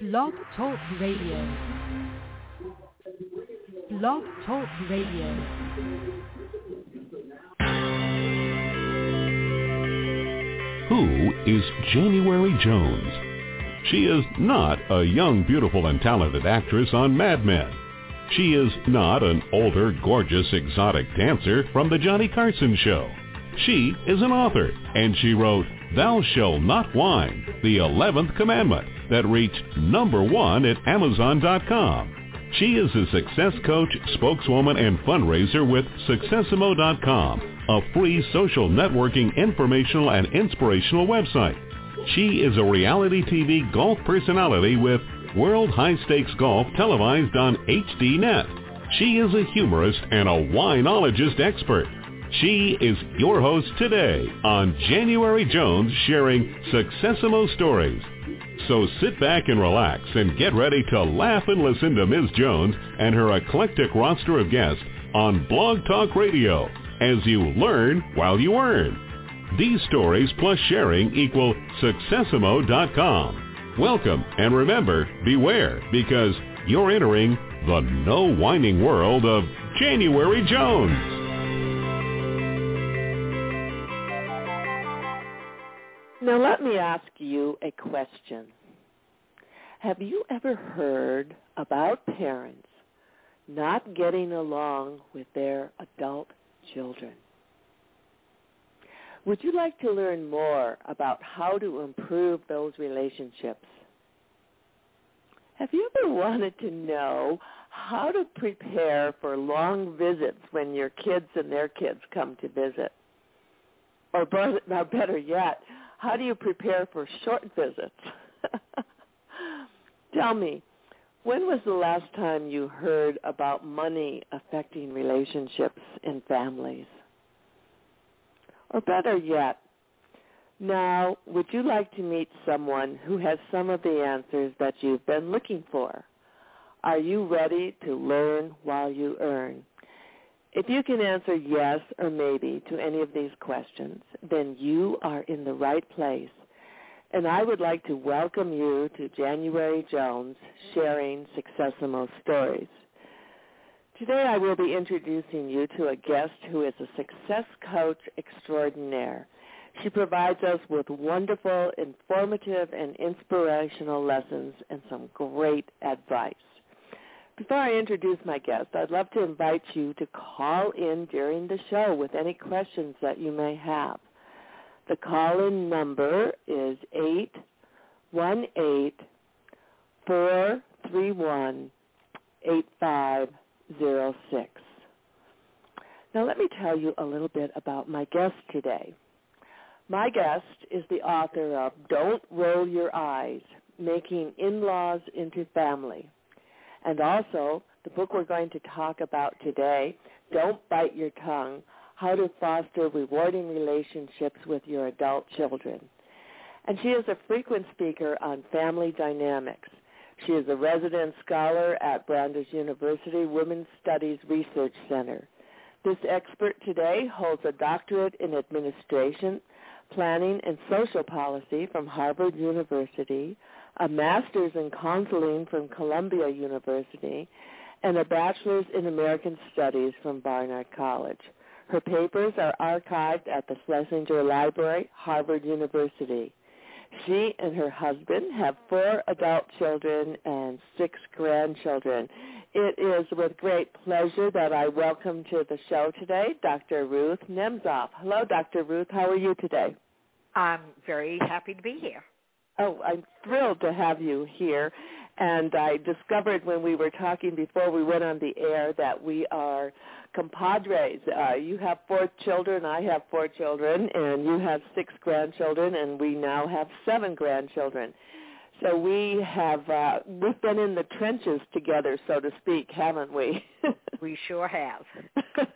Blog Talk Radio. Blog Talk Radio. Who is January Jones? She is not a young, beautiful, and talented actress on Mad Men. She is not an older, gorgeous, exotic dancer from The Johnny Carson Show. She is an author, and she wrote Thou Shalt Not Whine, the 11th Commandment, that reached number one at Amazon.com. She is a success coach, spokeswoman, and fundraiser with Successimo.com, a free social networking informational and inspirational website. She is a reality TV golf personality with World High Stakes Golf televised on HDNet. She is a humorist and a winologist expert. She is your host today on January Jones sharing Successimo stories. So sit back and relax and get ready to laugh and listen to Ms. Jones and her eclectic roster of guests on Blog Talk Radio as you learn while you earn. These stories plus sharing equal Successimo.com. Welcome and remember, beware because you're entering the no whining world of January Jones. Now let me ask you a question. Have you ever heard about parents not getting along with their adult children? Would you like to learn more about how to improve those relationships? Have you ever wanted to know how to prepare for long visits when your kids and their kids come to visit? Or better yet, how do you prepare for short visits? Tell me, when was the last time you heard about money affecting relationships in families? Or better yet, now would you like to meet someone who has some of the answers that you've been looking for? Are you ready to learn while you earn? If you can answer yes or maybe to any of these questions, then you are in the right place. And I would like to welcome you to January Jones sharing Successimo stories. Today I will be introducing you to a guest who is a success coach extraordinaire. She provides us with wonderful, informative, and inspirational lessons and some great advice. Before I introduce my guest, I'd love to invite you to call in during the show with any questions that you may have. The call-in number is 818 431 0506. Now let me tell you a little bit about my guest today. My guest is the author of Don't Roll Your Eyes, Making In-Laws into Family. And also, the book we're going to talk about today, Don't Bite Your Tongue, How to Foster Rewarding Relationships with Your Adult Children. And she is a frequent speaker on family dynamics. She is a resident scholar at Brandeis University Women's Studies Research Center. This expert today holds a doctorate in administration, planning, and social policy from Harvard University, a master's in counseling from Columbia University, and a bachelor's in American Studies from Barnard College. Her papers are archived at the Schlesinger Library, Harvard University. She and her husband have four adult children and six grandchildren. It is with great pleasure that I welcome to the show today Dr. Ruth Nemzoff. Hello, Dr. Ruth. How are you today? I'm very happy to be here. Oh, I'm thrilled to have you here. And I discovered when we were talking before we went on the air that we are compadres. Uh, you have four children, I have four children, and you have six grandchildren, and we now have seven grandchildren. So we have uh, we've been in the trenches together, so to speak, haven't we? we sure have.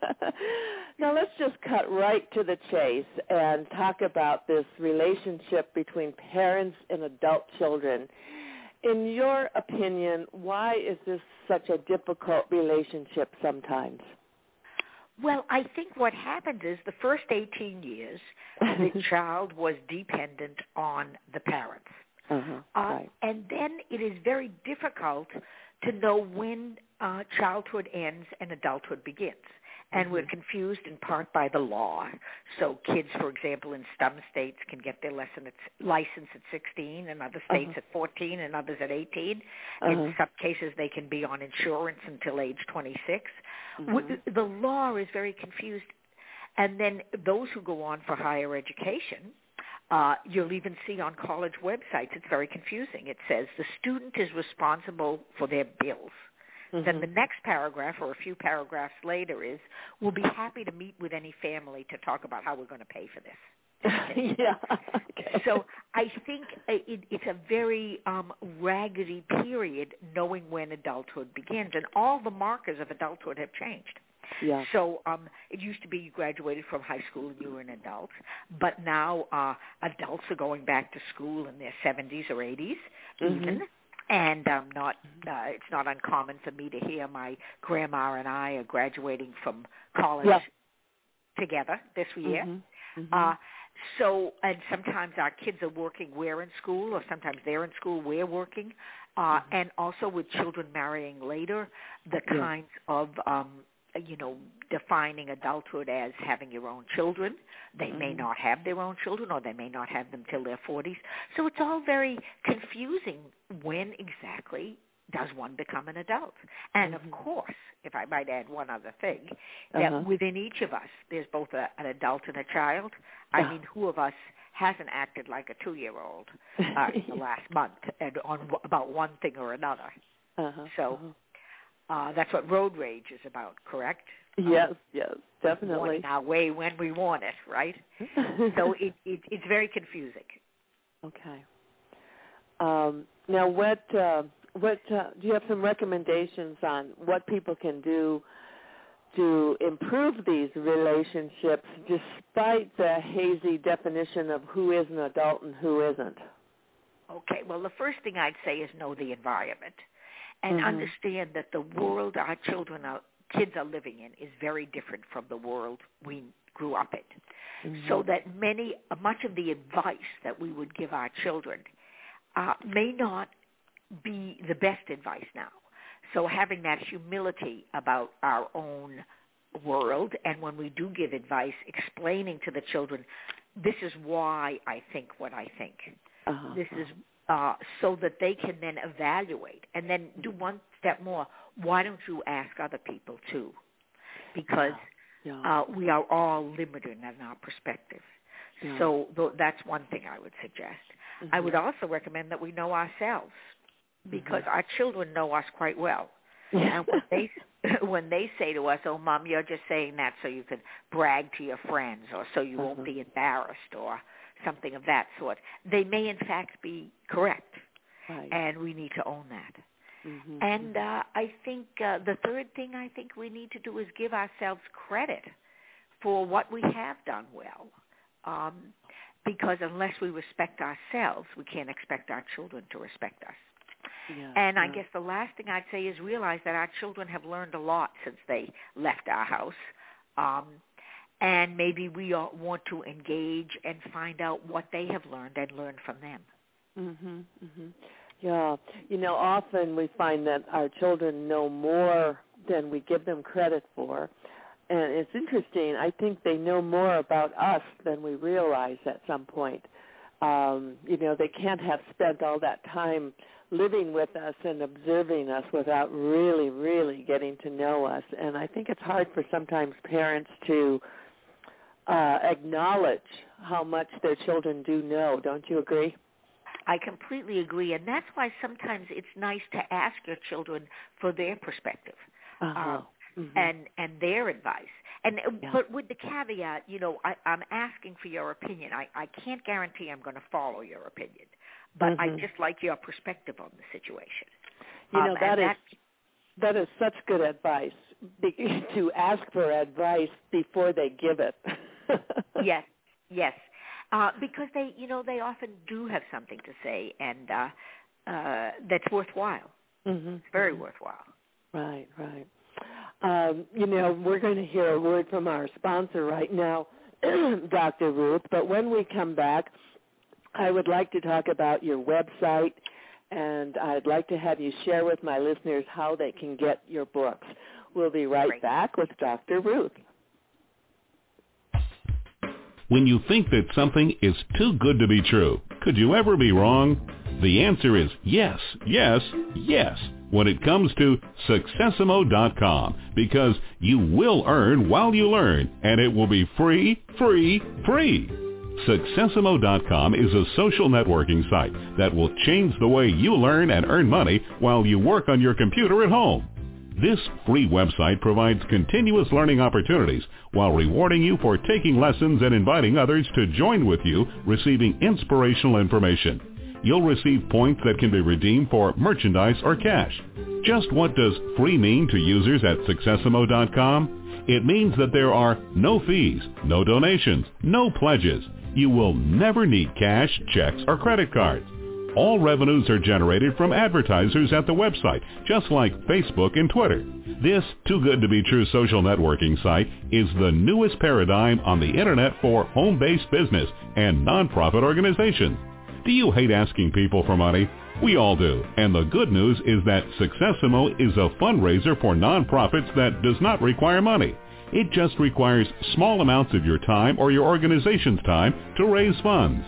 now let's just cut right to the chase and talk about this relationship between parents and adult children. In your opinion, why is this such a difficult relationship sometimes? Well, I think what happened is the first 18 years, the child was dependent on the parents. Uh-huh. Uh, right. And then it is very difficult to know when uh, childhood ends and adulthood begins. And we're confused in part by the law. So kids, for example, in some states can get their lesson at, license at 16, and other states Uh-huh. at 14, and others at 18. Uh-huh. In some cases, they can be on insurance until age 26. Mhm. W- The law is very confused. And then those who go on for higher education, uh, you'll even see on college websites, it's very confusing. It says the student is responsible for their bills. Then Mhm. the next paragraph or a few paragraphs later is, we'll be happy to meet with any family to talk about how we're going to pay for this. yeah. Okay. So I think it, it's a very um, raggedy period knowing when adulthood begins, and all the markers of adulthood have changed. Yeah. So um, it used to be you graduated from high school and you were an adult, but now uh, adults are going back to school in their 70s or 80s even. Mhm. And um, not, uh, it's not uncommon for me to hear my grandma and I are graduating from college Yeah. together this year. Mhm. Mhm. Uh, so, and sometimes our kids are working, we're in school, or sometimes they're in school, we're working. Uh, and also with children marrying later, the Mm-hmm. Yeah. kinds of, um, you know, defining adulthood as having your own children. They may Mhm. not have their own children, or they may not have them till their 40s. So it's all very confusing when exactly does one become an adult? And Mhm. of course, if I might add one other thing, that Uh-huh. within each of us, there's both a, an adult and a child. I mean, who of us hasn't acted like a two-year-old uh, in the last month and on w- about one thing or another? Uh-huh. So, uh-huh. Uh, that's what road rage is about, correct? Yes, yes, definitely. Our way when we want it, right? so it, it it's very confusing. okay. Um, now, what uh, what uh, do you have some recommendations on what people can do to improve these relationships, despite the hazy definition of who is an adult and who isn't? Okay, well, the first thing I'd say is know the environment and Mhm. understand that the world our children are kids are living in is very different from the world we grew up in. So that many much of the advice that we would give our children uh, may not be the best advice now. So having that humility about our own world and when we do give advice explaining to the children this is why I think what I think uh-huh. this is uh, so that they can then evaluate and then do one step more. Why don't you ask other people too? Because yeah. uh, we are all limited in our perspective. Yeah. So th- that's one thing I would suggest. I Mhm. would also recommend that we know ourselves because Mm-hmm. our children know us quite well. And when they when they say to us, "Oh, mom, you're just saying that so you can brag to your friends, or so you Uh-huh. won't be embarrassed, or something of that sort," they may in fact be correct, right. and we need to own that. Mhm. And uh, I think uh, the third thing I think we need to do is give ourselves credit for what we have done well. Um, because unless we respect ourselves, we can't expect our children to respect us. yeah. And I yeah. guess the last thing I'd say is realize that our children have learned a lot since they left our house. Um, and maybe we all want to engage and find out what they have learned and learn from them. Mhm. Mhm. Yeah. You know, often we find that our children know more than we give them credit for. And it's interesting. I think they know more about us than we realize at some point. Um, you know, they can't have spent all that time living with us and observing us without really, really getting to know us. And I think it's hard for sometimes parents to uh, acknowledge how much their children do know. Don't you agree? I completely agree, and that's why sometimes it's nice to ask your children for their perspective Uh-huh. um, Mhm. and and their advice. And uh, Yeah. but with the caveat, you know, I, I'm asking for your opinion. I, I can't guarantee I'm going to follow your opinion, but I Mhm. just like your perspective on the situation. You Um, know that is that- that is such good advice be, to ask for advice before they give it. yes, yes, uh, because they, you know, they often do have something to say, and uh, uh, that's worthwhile. Mm-hmm. It's very worthwhile. Right, right. Um, you know, we're going to hear a word from our sponsor right now, Dr. Ruth. But when we come back, I would like to talk about your website, and I'd like to have you share with my listeners how they can get your books. We'll be right Great. back with Dr. Ruth. When you think that something is too good to be true, could you ever be wrong? The answer is yes, yes, yes when it comes to Successimo.com because you will earn while you learn and it will be free, free, free. Successimo.com is a social networking site that will change the way you learn and earn money while you work on your computer at home. This free website provides continuous learning opportunities while rewarding you for taking lessons and inviting others to join with you receiving inspirational information. You'll receive points that can be redeemed for merchandise or cash. Just what does free mean to users at Successimo.com? It means that there are no fees, no donations, no pledges. You will never need cash, checks, or credit cards. All revenues are generated from advertisers at the website, just like Facebook and Twitter. This too good to be true social networking site is the newest paradigm on the internet for home-based business and nonprofit organizations. Do you hate asking people for money? We all do. And the good news is that Successimo is a fundraiser for nonprofits that does not require money. It just requires small amounts of your time or your organization's time to raise funds.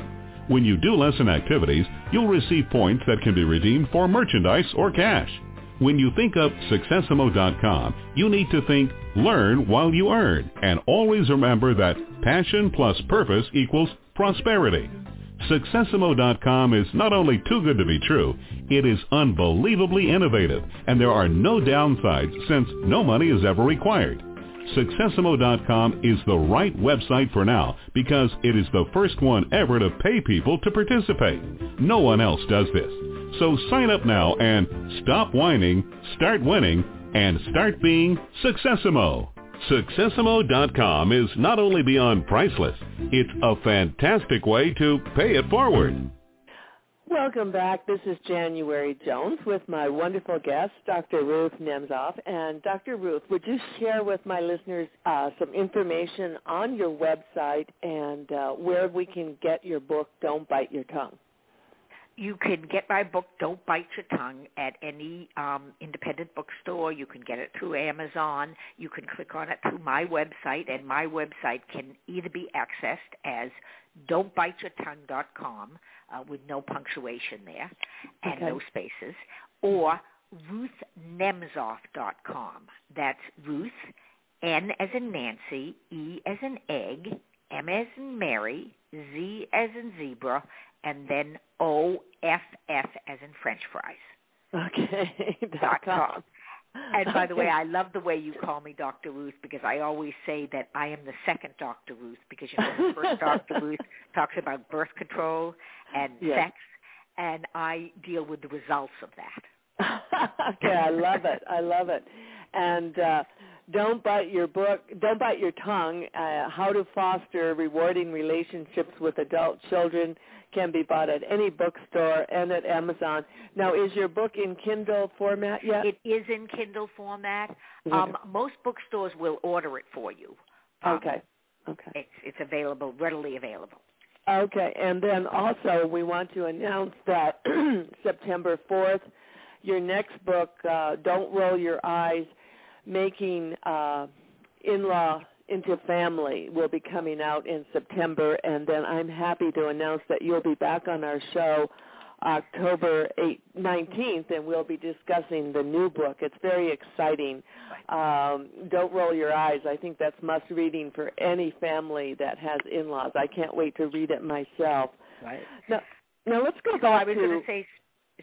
When you do lesson activities, you'll receive points that can be redeemed for merchandise or cash. When you think of Successimo.com, you need to think learn while you earn and always remember that passion plus purpose equals prosperity. Successimo.com is not only too good to be true, it is unbelievably innovative, and there are no downsides since no money is ever required. Successimo.com is the right website for now because it is the first one ever to pay people to participate. No one else does this. So sign up now and stop whining, start winning, and start being Successimo. Successimo.com is not only beyond priceless, it's a fantastic way to pay it forward. Welcome back. This is January Jones with my wonderful guest, Dr. Ruth Nemzoff. And Dr. Ruth, would you share with my listeners uh, some information on your website and uh, where we can get your book, Don't Bite Your Tongue? You can get my book, Don't Bite Your Tongue, at any um, independent bookstore. You can get it through Amazon. You can click on it through my website, and my website can either be accessed as don'tbiteyourtongue.com uh, with no punctuation there and Okay. no spaces, or ruthnemzoff.com. That's Ruth, N as in Nancy, E as in egg, M as in Mary, Z as in zebra, and then O F F as in French fries. Okay. Dot com. com. And by the way, I love the way you call me Dr. Ruth because I always say that I am the second Dr. Ruth because you know the first Dr. Ruth talks about birth control and Yes. sex, and I deal with the results of that. okay, I love it. I love it. And uh, don't bite your book. Don't bite your tongue. Uh, How to foster rewarding relationships with adult children can be bought at any bookstore and at Amazon. Now, is your book in Kindle format yet? It is in Kindle format. Um, most bookstores will order it for you. Um, okay. Okay. It's it's available, readily available. Okay, and then also we want to announce that September 4th, your next book, uh, Don't Roll Your Eyes, Making uh, In-Law into Family, will be coming out in September, and then I'm happy to announce that you'll be back on our show October 8, 19th, and we'll be discussing the new book. It's very exciting. Um, Don't roll your eyes. I think that's must reading for any family that has in-laws. I can't wait to read it myself. Right. Now, now let's go So back I was. Mm-hmm. going to say,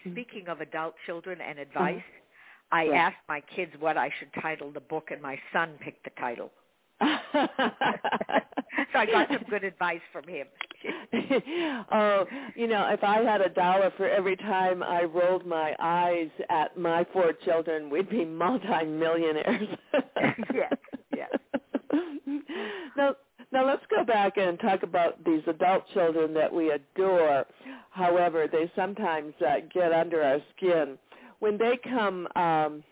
speaking of adult children and advice, I Right. asked my kids what I should title the book, and my son picked the title. so I got some good advice from him. oh, you know, if I had a dollar for every time I rolled my eyes at my four children, we'd be multimillionaires. Yes, yes. Now, now let's go back and talk about these adult children that we adore. However, they sometimes uh, get under our skin when they come um,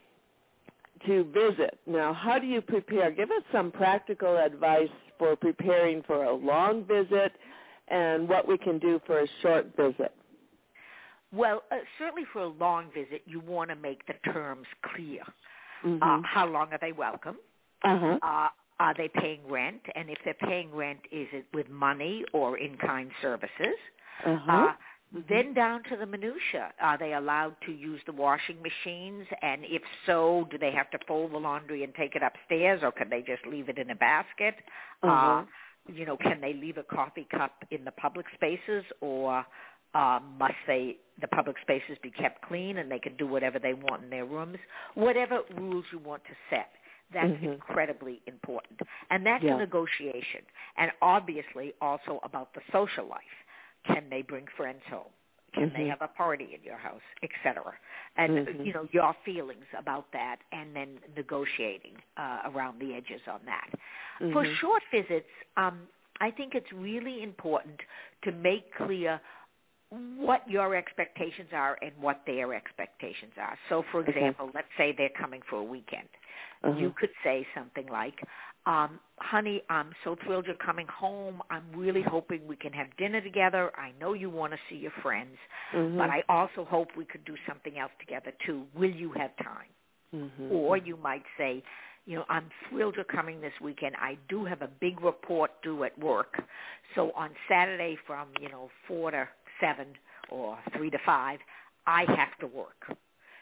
to visit. Now, how do you prepare? Give us some practical advice for preparing for a long visit and what we can do for a short visit. Well, uh, certainly for a long visit, you want to make the terms clear. Mm-hmm. Uh, how long are they welcome? uh-huh. Uh, are they paying rent? And if they're paying rent, is it with money or in-kind services? Uh-huh. Uh, then down to the minutia. Are they allowed to use the washing machines? And if so, do they have to fold the laundry and take it upstairs, or can they just leave it in a basket? Uh-huh. Uh, you know, can they leave a coffee cup in the public spaces, or uh, must they the public spaces be kept clean and they can do whatever they want in their rooms? Whatever rules you want to set. That's Mhm. incredibly important. And that's Yeah. a negotiation. And obviously also about the social life. Can they bring friends home? Can they Mhm. have a party in your house, etc. And Mhm. you know your feelings about that, and then negotiating uh, around the edges on that. For Mhm. short visits, um, I think it's really important to make clear what your expectations are and what their expectations are. So, for Okay. example, let's say they're coming for a weekend. Uh-huh. You could say something like, um, honey, I'm so thrilled you're coming home. I'm really hoping we can have dinner together. I know you want to see your friends, Mhm. but I also hope we could do something else together too. Will you have time? Mhm. Or you might say, you know, I'm thrilled you're coming this weekend. I do have a big report due at work. So on Saturday from, you know, 4 to 7 or 3 to 5, I have to work.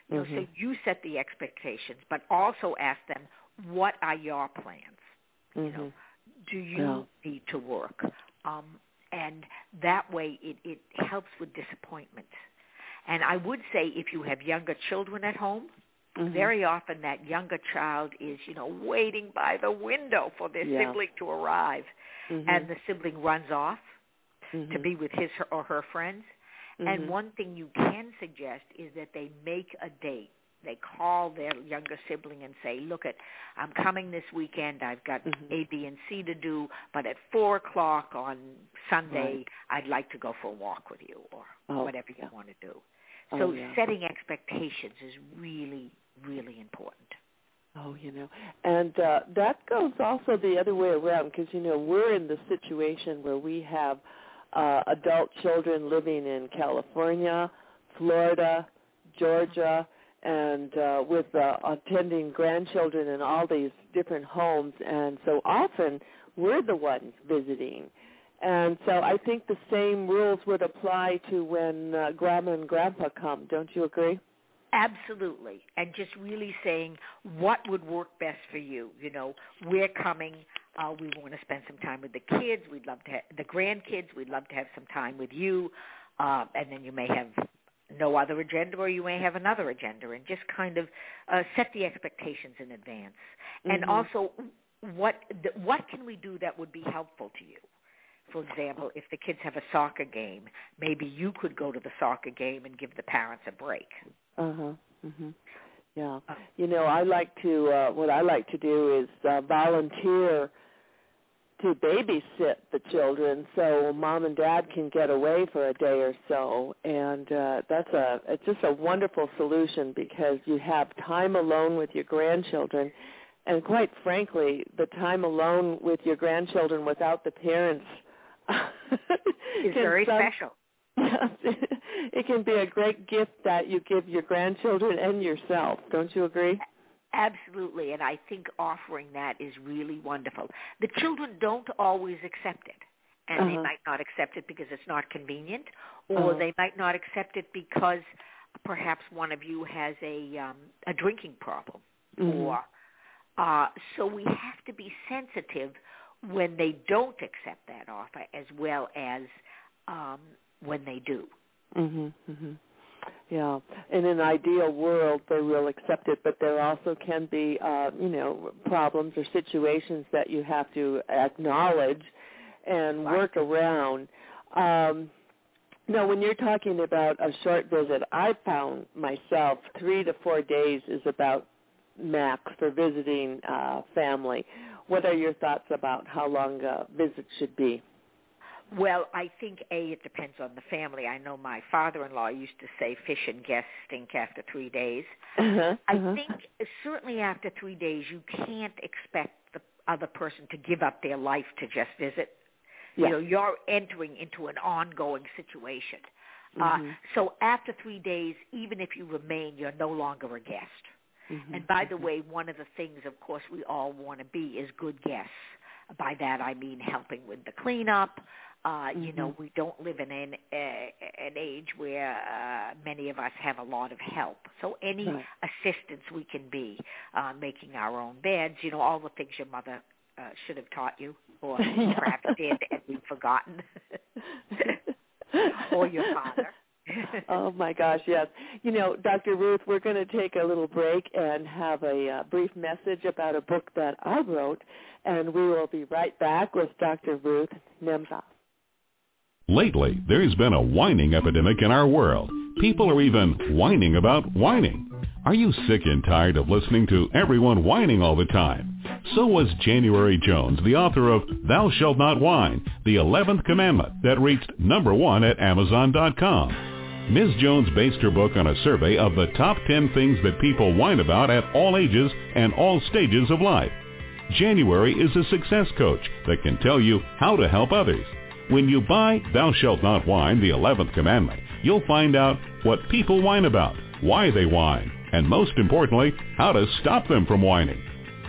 You know, so Mhm. you set the expectations, but also ask them, what are your plans? Mhm. know, Do you need to work? Um, and that way it, it helps with disappointment. And I would say if you have younger children at home, Mhm. very often that younger child is, you know, waiting by the window for their Yeah. sibling to arrive. Mhm. And the sibling runs off to Mhm. be with his or her friends. And Mhm. one thing you can suggest is that they make a date. They call their younger sibling and say, "Look, at I'm coming this weekend. I've got Mhm. A, B, and C to do, but at four o'clock on Sunday, Right. I'd like to go for a walk with you, or Oh, whatever you yeah. want to do." Oh, So yeah. setting expectations is really, really important. Oh, you know, and uh, that goes also the other way around because you know we're in the situation where we have uh, adult children living in California, Florida, Georgia, and uh, with uh, attending grandchildren in all these different homes, and so often we're the ones visiting. And so I think the same rules would apply to when uh, grandma and grandpa come. Don't you agree? Absolutely. And just really saying what would work best for you. You know, we're coming. Uh, we want to spend some time with the kids. We'd love to have the grandkids. We'd love to have some time with you. Uh, and then you may have no other agenda or you may have another agenda and just kind of uh, set the expectations in advance. And Mhm. also, what what can we do that would be helpful to you? For example, if the kids have a soccer game, maybe you could go to the soccer game and give the parents a break. Uh huh. Mhm. Yeah. Uh, You know, I like to. uh What I like to do is uh, volunteer to babysit the children, so mom and dad can get away for a day or so, and uh that's a. It's just a wonderful solution because you have time alone with your grandchildren, and quite frankly, the time alone with your grandchildren without the parents Is very some- special. It can be a great gift that you give your grandchildren and yourself. Don't you agree? Absolutely, and I think offering that is really wonderful. The children don't always accept it, and they Uh-huh. might not accept it because it's not convenient, or Uh-huh. they might not accept it because perhaps one of you has a um, a drinking problem, Mhm. or uh, so we have to be sensitive when they don't accept that offer, as well as um, when they do. Mhm. Mhm. Yeah. In an ideal world, they will accept it, but there also can be, uh, you know, problems or situations that you have to acknowledge and work around. Um, no, when you're talking about a short visit, I found myself three to four days is about max for visiting uh, family. What are your thoughts about how long a visit should be? Well, I think a it depends on the family. I know my father-in-law used to say fish and guests stink after three days. Uh-huh. I uh-huh. think certainly after three days you can't expect the other person to give up their life to just visit. Yeah. You know, you're entering into an ongoing situation. Mhm. Uh, so after three days, even if you remain, you're no longer a guest. Mhm. And by the way, one of the things, of course, we all want to be is good guests. By that I mean helping with the cleanup. Uh, You know, Mhm. we don't live in an uh, an age where uh, many of us have a lot of help. So any Right. assistance we can be, uh, making our own beds, you know, all the things your mother uh, should have taught you, or perhaps did and we've forgotten, or your father. oh my gosh, yes. You know, Dr. Ruth, we're going to take a little break and have a uh, brief message about a book that I wrote, and we will be right back with Dr. Ruth Nemzoff. Lately, there's been a whining epidemic in our world. People are even whining about whining. Are you sick and tired of listening to everyone whining all the time? So was January Jones, the author of Thou Shalt Not Whine, the 11th Commandment that reached number one at Amazon.com. Ms. Jones based her book on a survey of the top 10 things that people whine about at all ages and all stages of life. January is a success coach that can tell you how to help others. When you buy Thou Shalt Not Whine, the 11th Commandment, you'll find out what people whine about, why they whine, and most importantly, how to stop them from whining.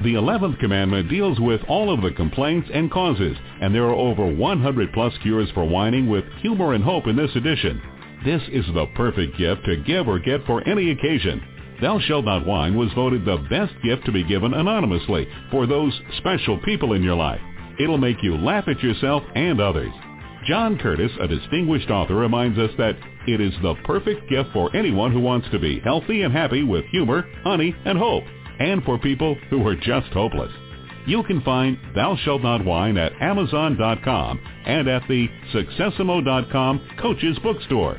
The 11th Commandment deals with all of the complaints and causes, and there are over 100 plus cures for whining with humor and hope in this edition. This is the perfect gift to give or get for any occasion. Thou Shalt Not Whine was voted the best gift to be given anonymously for those special people in your life. It'll make you laugh at yourself and others. John Curtis, a distinguished author, reminds us that it is the perfect gift for anyone who wants to be healthy and happy with humor, honey, and hope, and for people who are just hopeless. You can find Thou Shalt Not Whine at Amazon.com and at the Successimo.com Coach's Bookstore.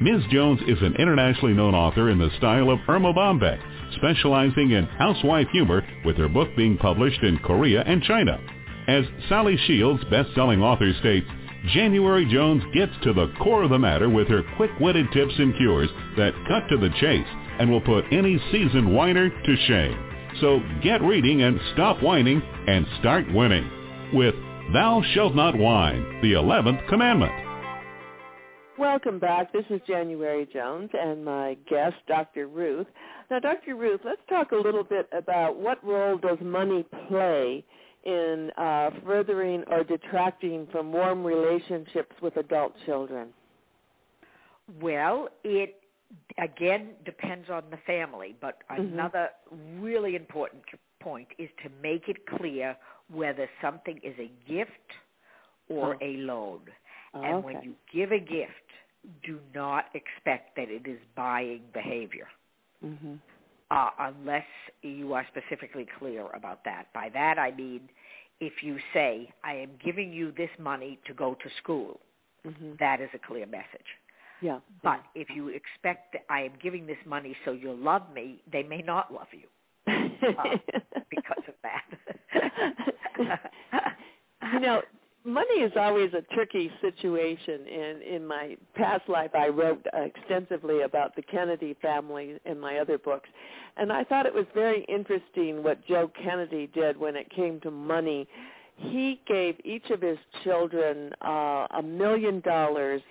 Ms. Jones is an internationally known author in the style of Erma Bombeck, specializing in housewife humor with her book being published in Korea and China. As Sally Shields, best-selling author, states, January Jones gets to the core of the matter with her quick-witted tips and cures that cut to the chase and will put any seasoned whiner to shame. So get reading and stop whining and start winning with Thou Shalt Not Whine, the 11th Commandment. Welcome back. This is January Jones and my guest, Dr. Ruth. Now, Dr. Ruth, let's talk a little bit about what role does money play in uh, furthering or detracting from warm relationships with adult children. Well, it again depends on the family, but Mhm. another really important point is to make it clear whether something is a gift or Oh. a loan. Oh, and okay. when you give a gift, do not expect that it is buying behavior. hmm uh, unless you are specifically clear about that. By that I mean, if you say, I am giving you this money to go to school, hmm that is a clear message. Yeah. But if you expect that I am giving this money so you'll love me, they may not love you uh, because of that. you know, money is always a tricky situation. In in my past life, I wrote uh, extensively about the Kennedy family in my other books, and I thought it was very interesting what Joe Kennedy did when it came to money. He gave each of his children uh, a million dollars,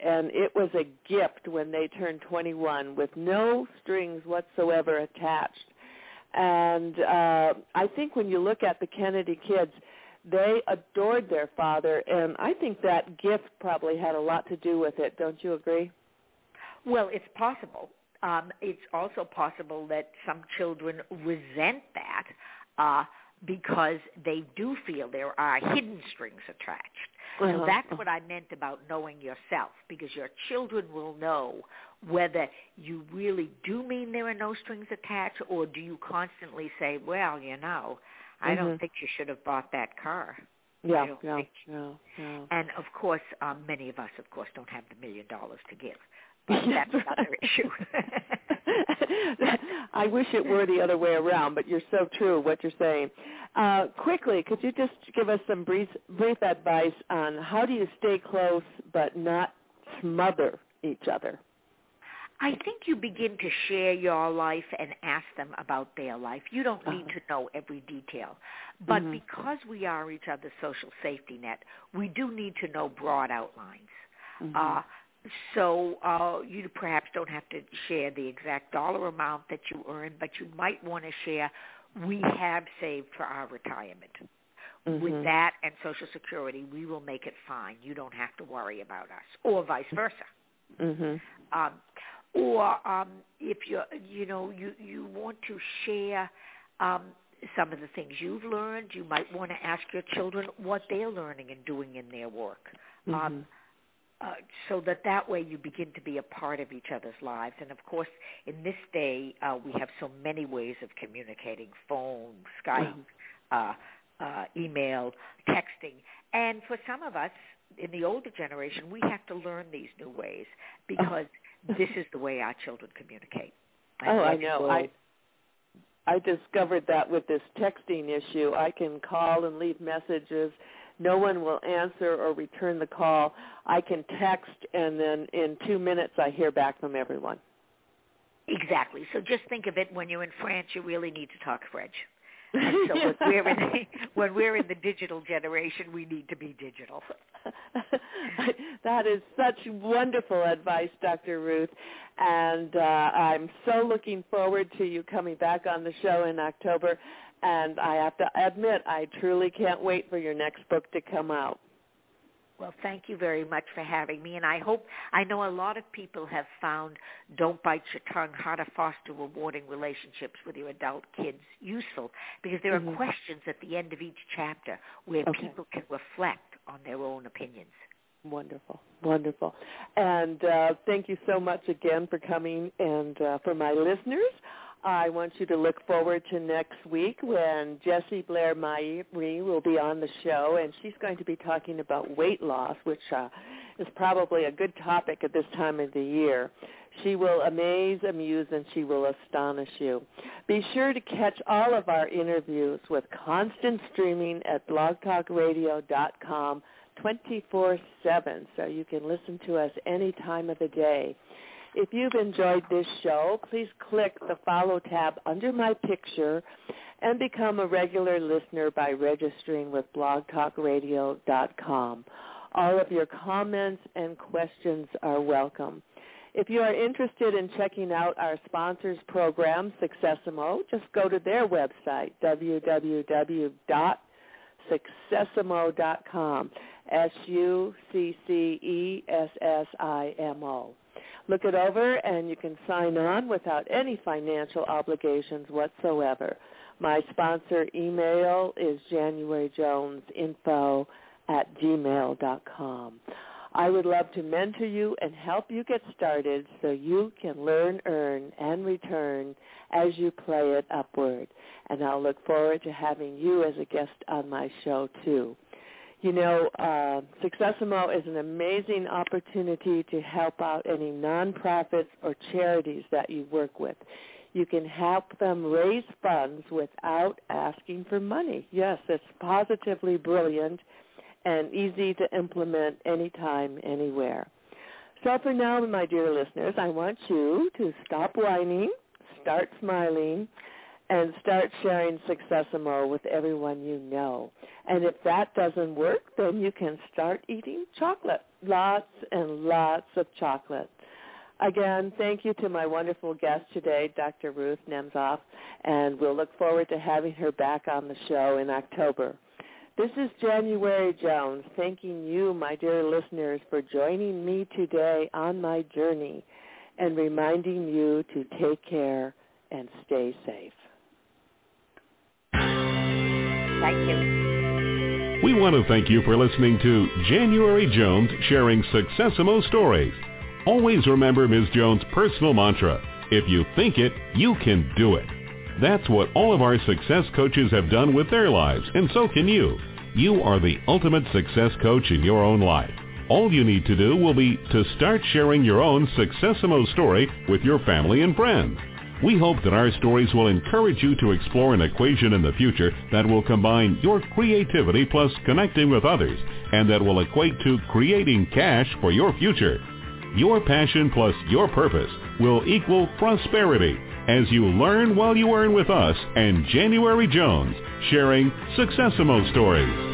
and it was a gift when they turned 21, with no strings whatsoever attached. And uh, I think when you look at the Kennedy kids, they adored their father, and I think that gift probably had a lot to do with it. Don't you agree? well, it's possible. Um, it's also possible that some children resent that uh, because they do feel there are hidden strings attached. Uh-huh. that's what I meant about knowing yourself, because your children will know whether you really do mean there are no strings attached, or do you constantly say, "Well, you know, I don't Mhm. think you should have bought that car." Yeah, don't yeah, yeah. And of course, um, many of us, of course, don't have the million dollars to give, but that's another issue. I wish it were the other way around, but you're so true what you're saying. Uh, quickly, could you just give us some brief, brief advice on how do you stay close but not smother each other? I think you begin to share your life and ask them about their life. You don't need Uh-huh. to know every detail. But Mhm. because we are each other's social safety net, we do need to know broad outlines. Mhm. Uh, so uh, you perhaps don't have to share the exact dollar amount that you earn, but you might want to share, we have saved for our retirement. With Mhm. that and Social Security, we will make it fine. You don't have to worry about us, or vice versa. Mhm. Um, or um, if you you know you you want to share um, some of the things you've learned, you might want to ask your children what they're learning and doing in their work. Mhm. Um, uh, so that that way you begin to be a part of each other's lives. And of course, in this day, uh, we have so many ways of communicating: phone, Skype, Mhm. uh, uh, email, texting. And for some of us in the older generation, we have to learn these new ways because this is the way our children communicate. And Oh, I know. I I discovered that with this texting issue, I can call and leave messages. No one will answer or return the call. I can text, and then in two minutes, I hear back from everyone. Exactly. So just think of it when you're in France, you really need to talk French. And so when we're in the, when we're in the digital generation, we need to be digital. that is such wonderful advice, Dr. Ruth. And uh, I'm so looking forward to you coming back on the show in October. And I have to admit, I truly can't wait for your next book to come out. Well, thank you very much for having me, and I hope I know a lot of people have found "Don't Bite Your Tongue: How to Foster Rewarding Relationships with Your Adult Kids" useful because there are questions at the end of each chapter where Okay. people can reflect on their own opinions. Wonderful, wonderful. And uh, thank you so much again for coming. And uh, for my listeners, I want you to look forward to next week when Jessie Blair Marie will be on the show, and she's going to be talking about weight loss, which uh, is probably a good topic at this time of the year. She will amaze, amuse, and she will astonish you. Be sure to catch all of our interviews with constant streaming at blogtalkradio.com 24-7 so you can listen to us any time of the day. If you've enjoyed this show, please click the follow tab under my picture and become a regular listener by registering with blogtalkradio.com. All of your comments and questions are welcome. If you are interested in checking out our sponsors program, Successimo, just go to their website, www.successimo.com, S-U-C-C-E-S-S-I-M-O. Look it over and you can sign on without any financial obligations whatsoever. My sponsor email is januaryjonesinfo at gmail.com. I would love to mentor you and help you get started so you can learn, earn, and return as you play it upward. And I'll look forward to having you as a guest on my show too. You know, uh, Successimo is an amazing opportunity to help out any nonprofits or charities that you work with. You can help them raise funds without asking for money. Yes, it's positively brilliant and easy to implement anytime, anywhere. So for now, my dear listeners, I want you to stop whining, start smiling, and start sharing Successimo with everyone you know. And if that doesn't work, then you can start eating chocolate, lots and lots of chocolate. Again, thank you to my wonderful guest today, Dr. Ruth Nemzoff, and we'll look forward to having her back on the show in October. This is January Jones thanking you, my dear listeners, for joining me today on my journey and reminding you to take care and stay safe. You. We want to thank you for listening to January Jones sharing Successimo stories. Always remember Ms. Jones' personal mantra, if you think it, you can do it. That's what all of our success coaches have done with their lives, and so can you. You are the ultimate success coach in your own life. All you need to do will be to start sharing your own Successimo story with your family and friends. We hope that our stories will encourage you to explore an equation in the future that will combine your creativity plus connecting with others and that will equate to creating cash for your future. Your passion plus your purpose will equal prosperity as you learn while you earn with us and January Jones, sharing Successimo stories.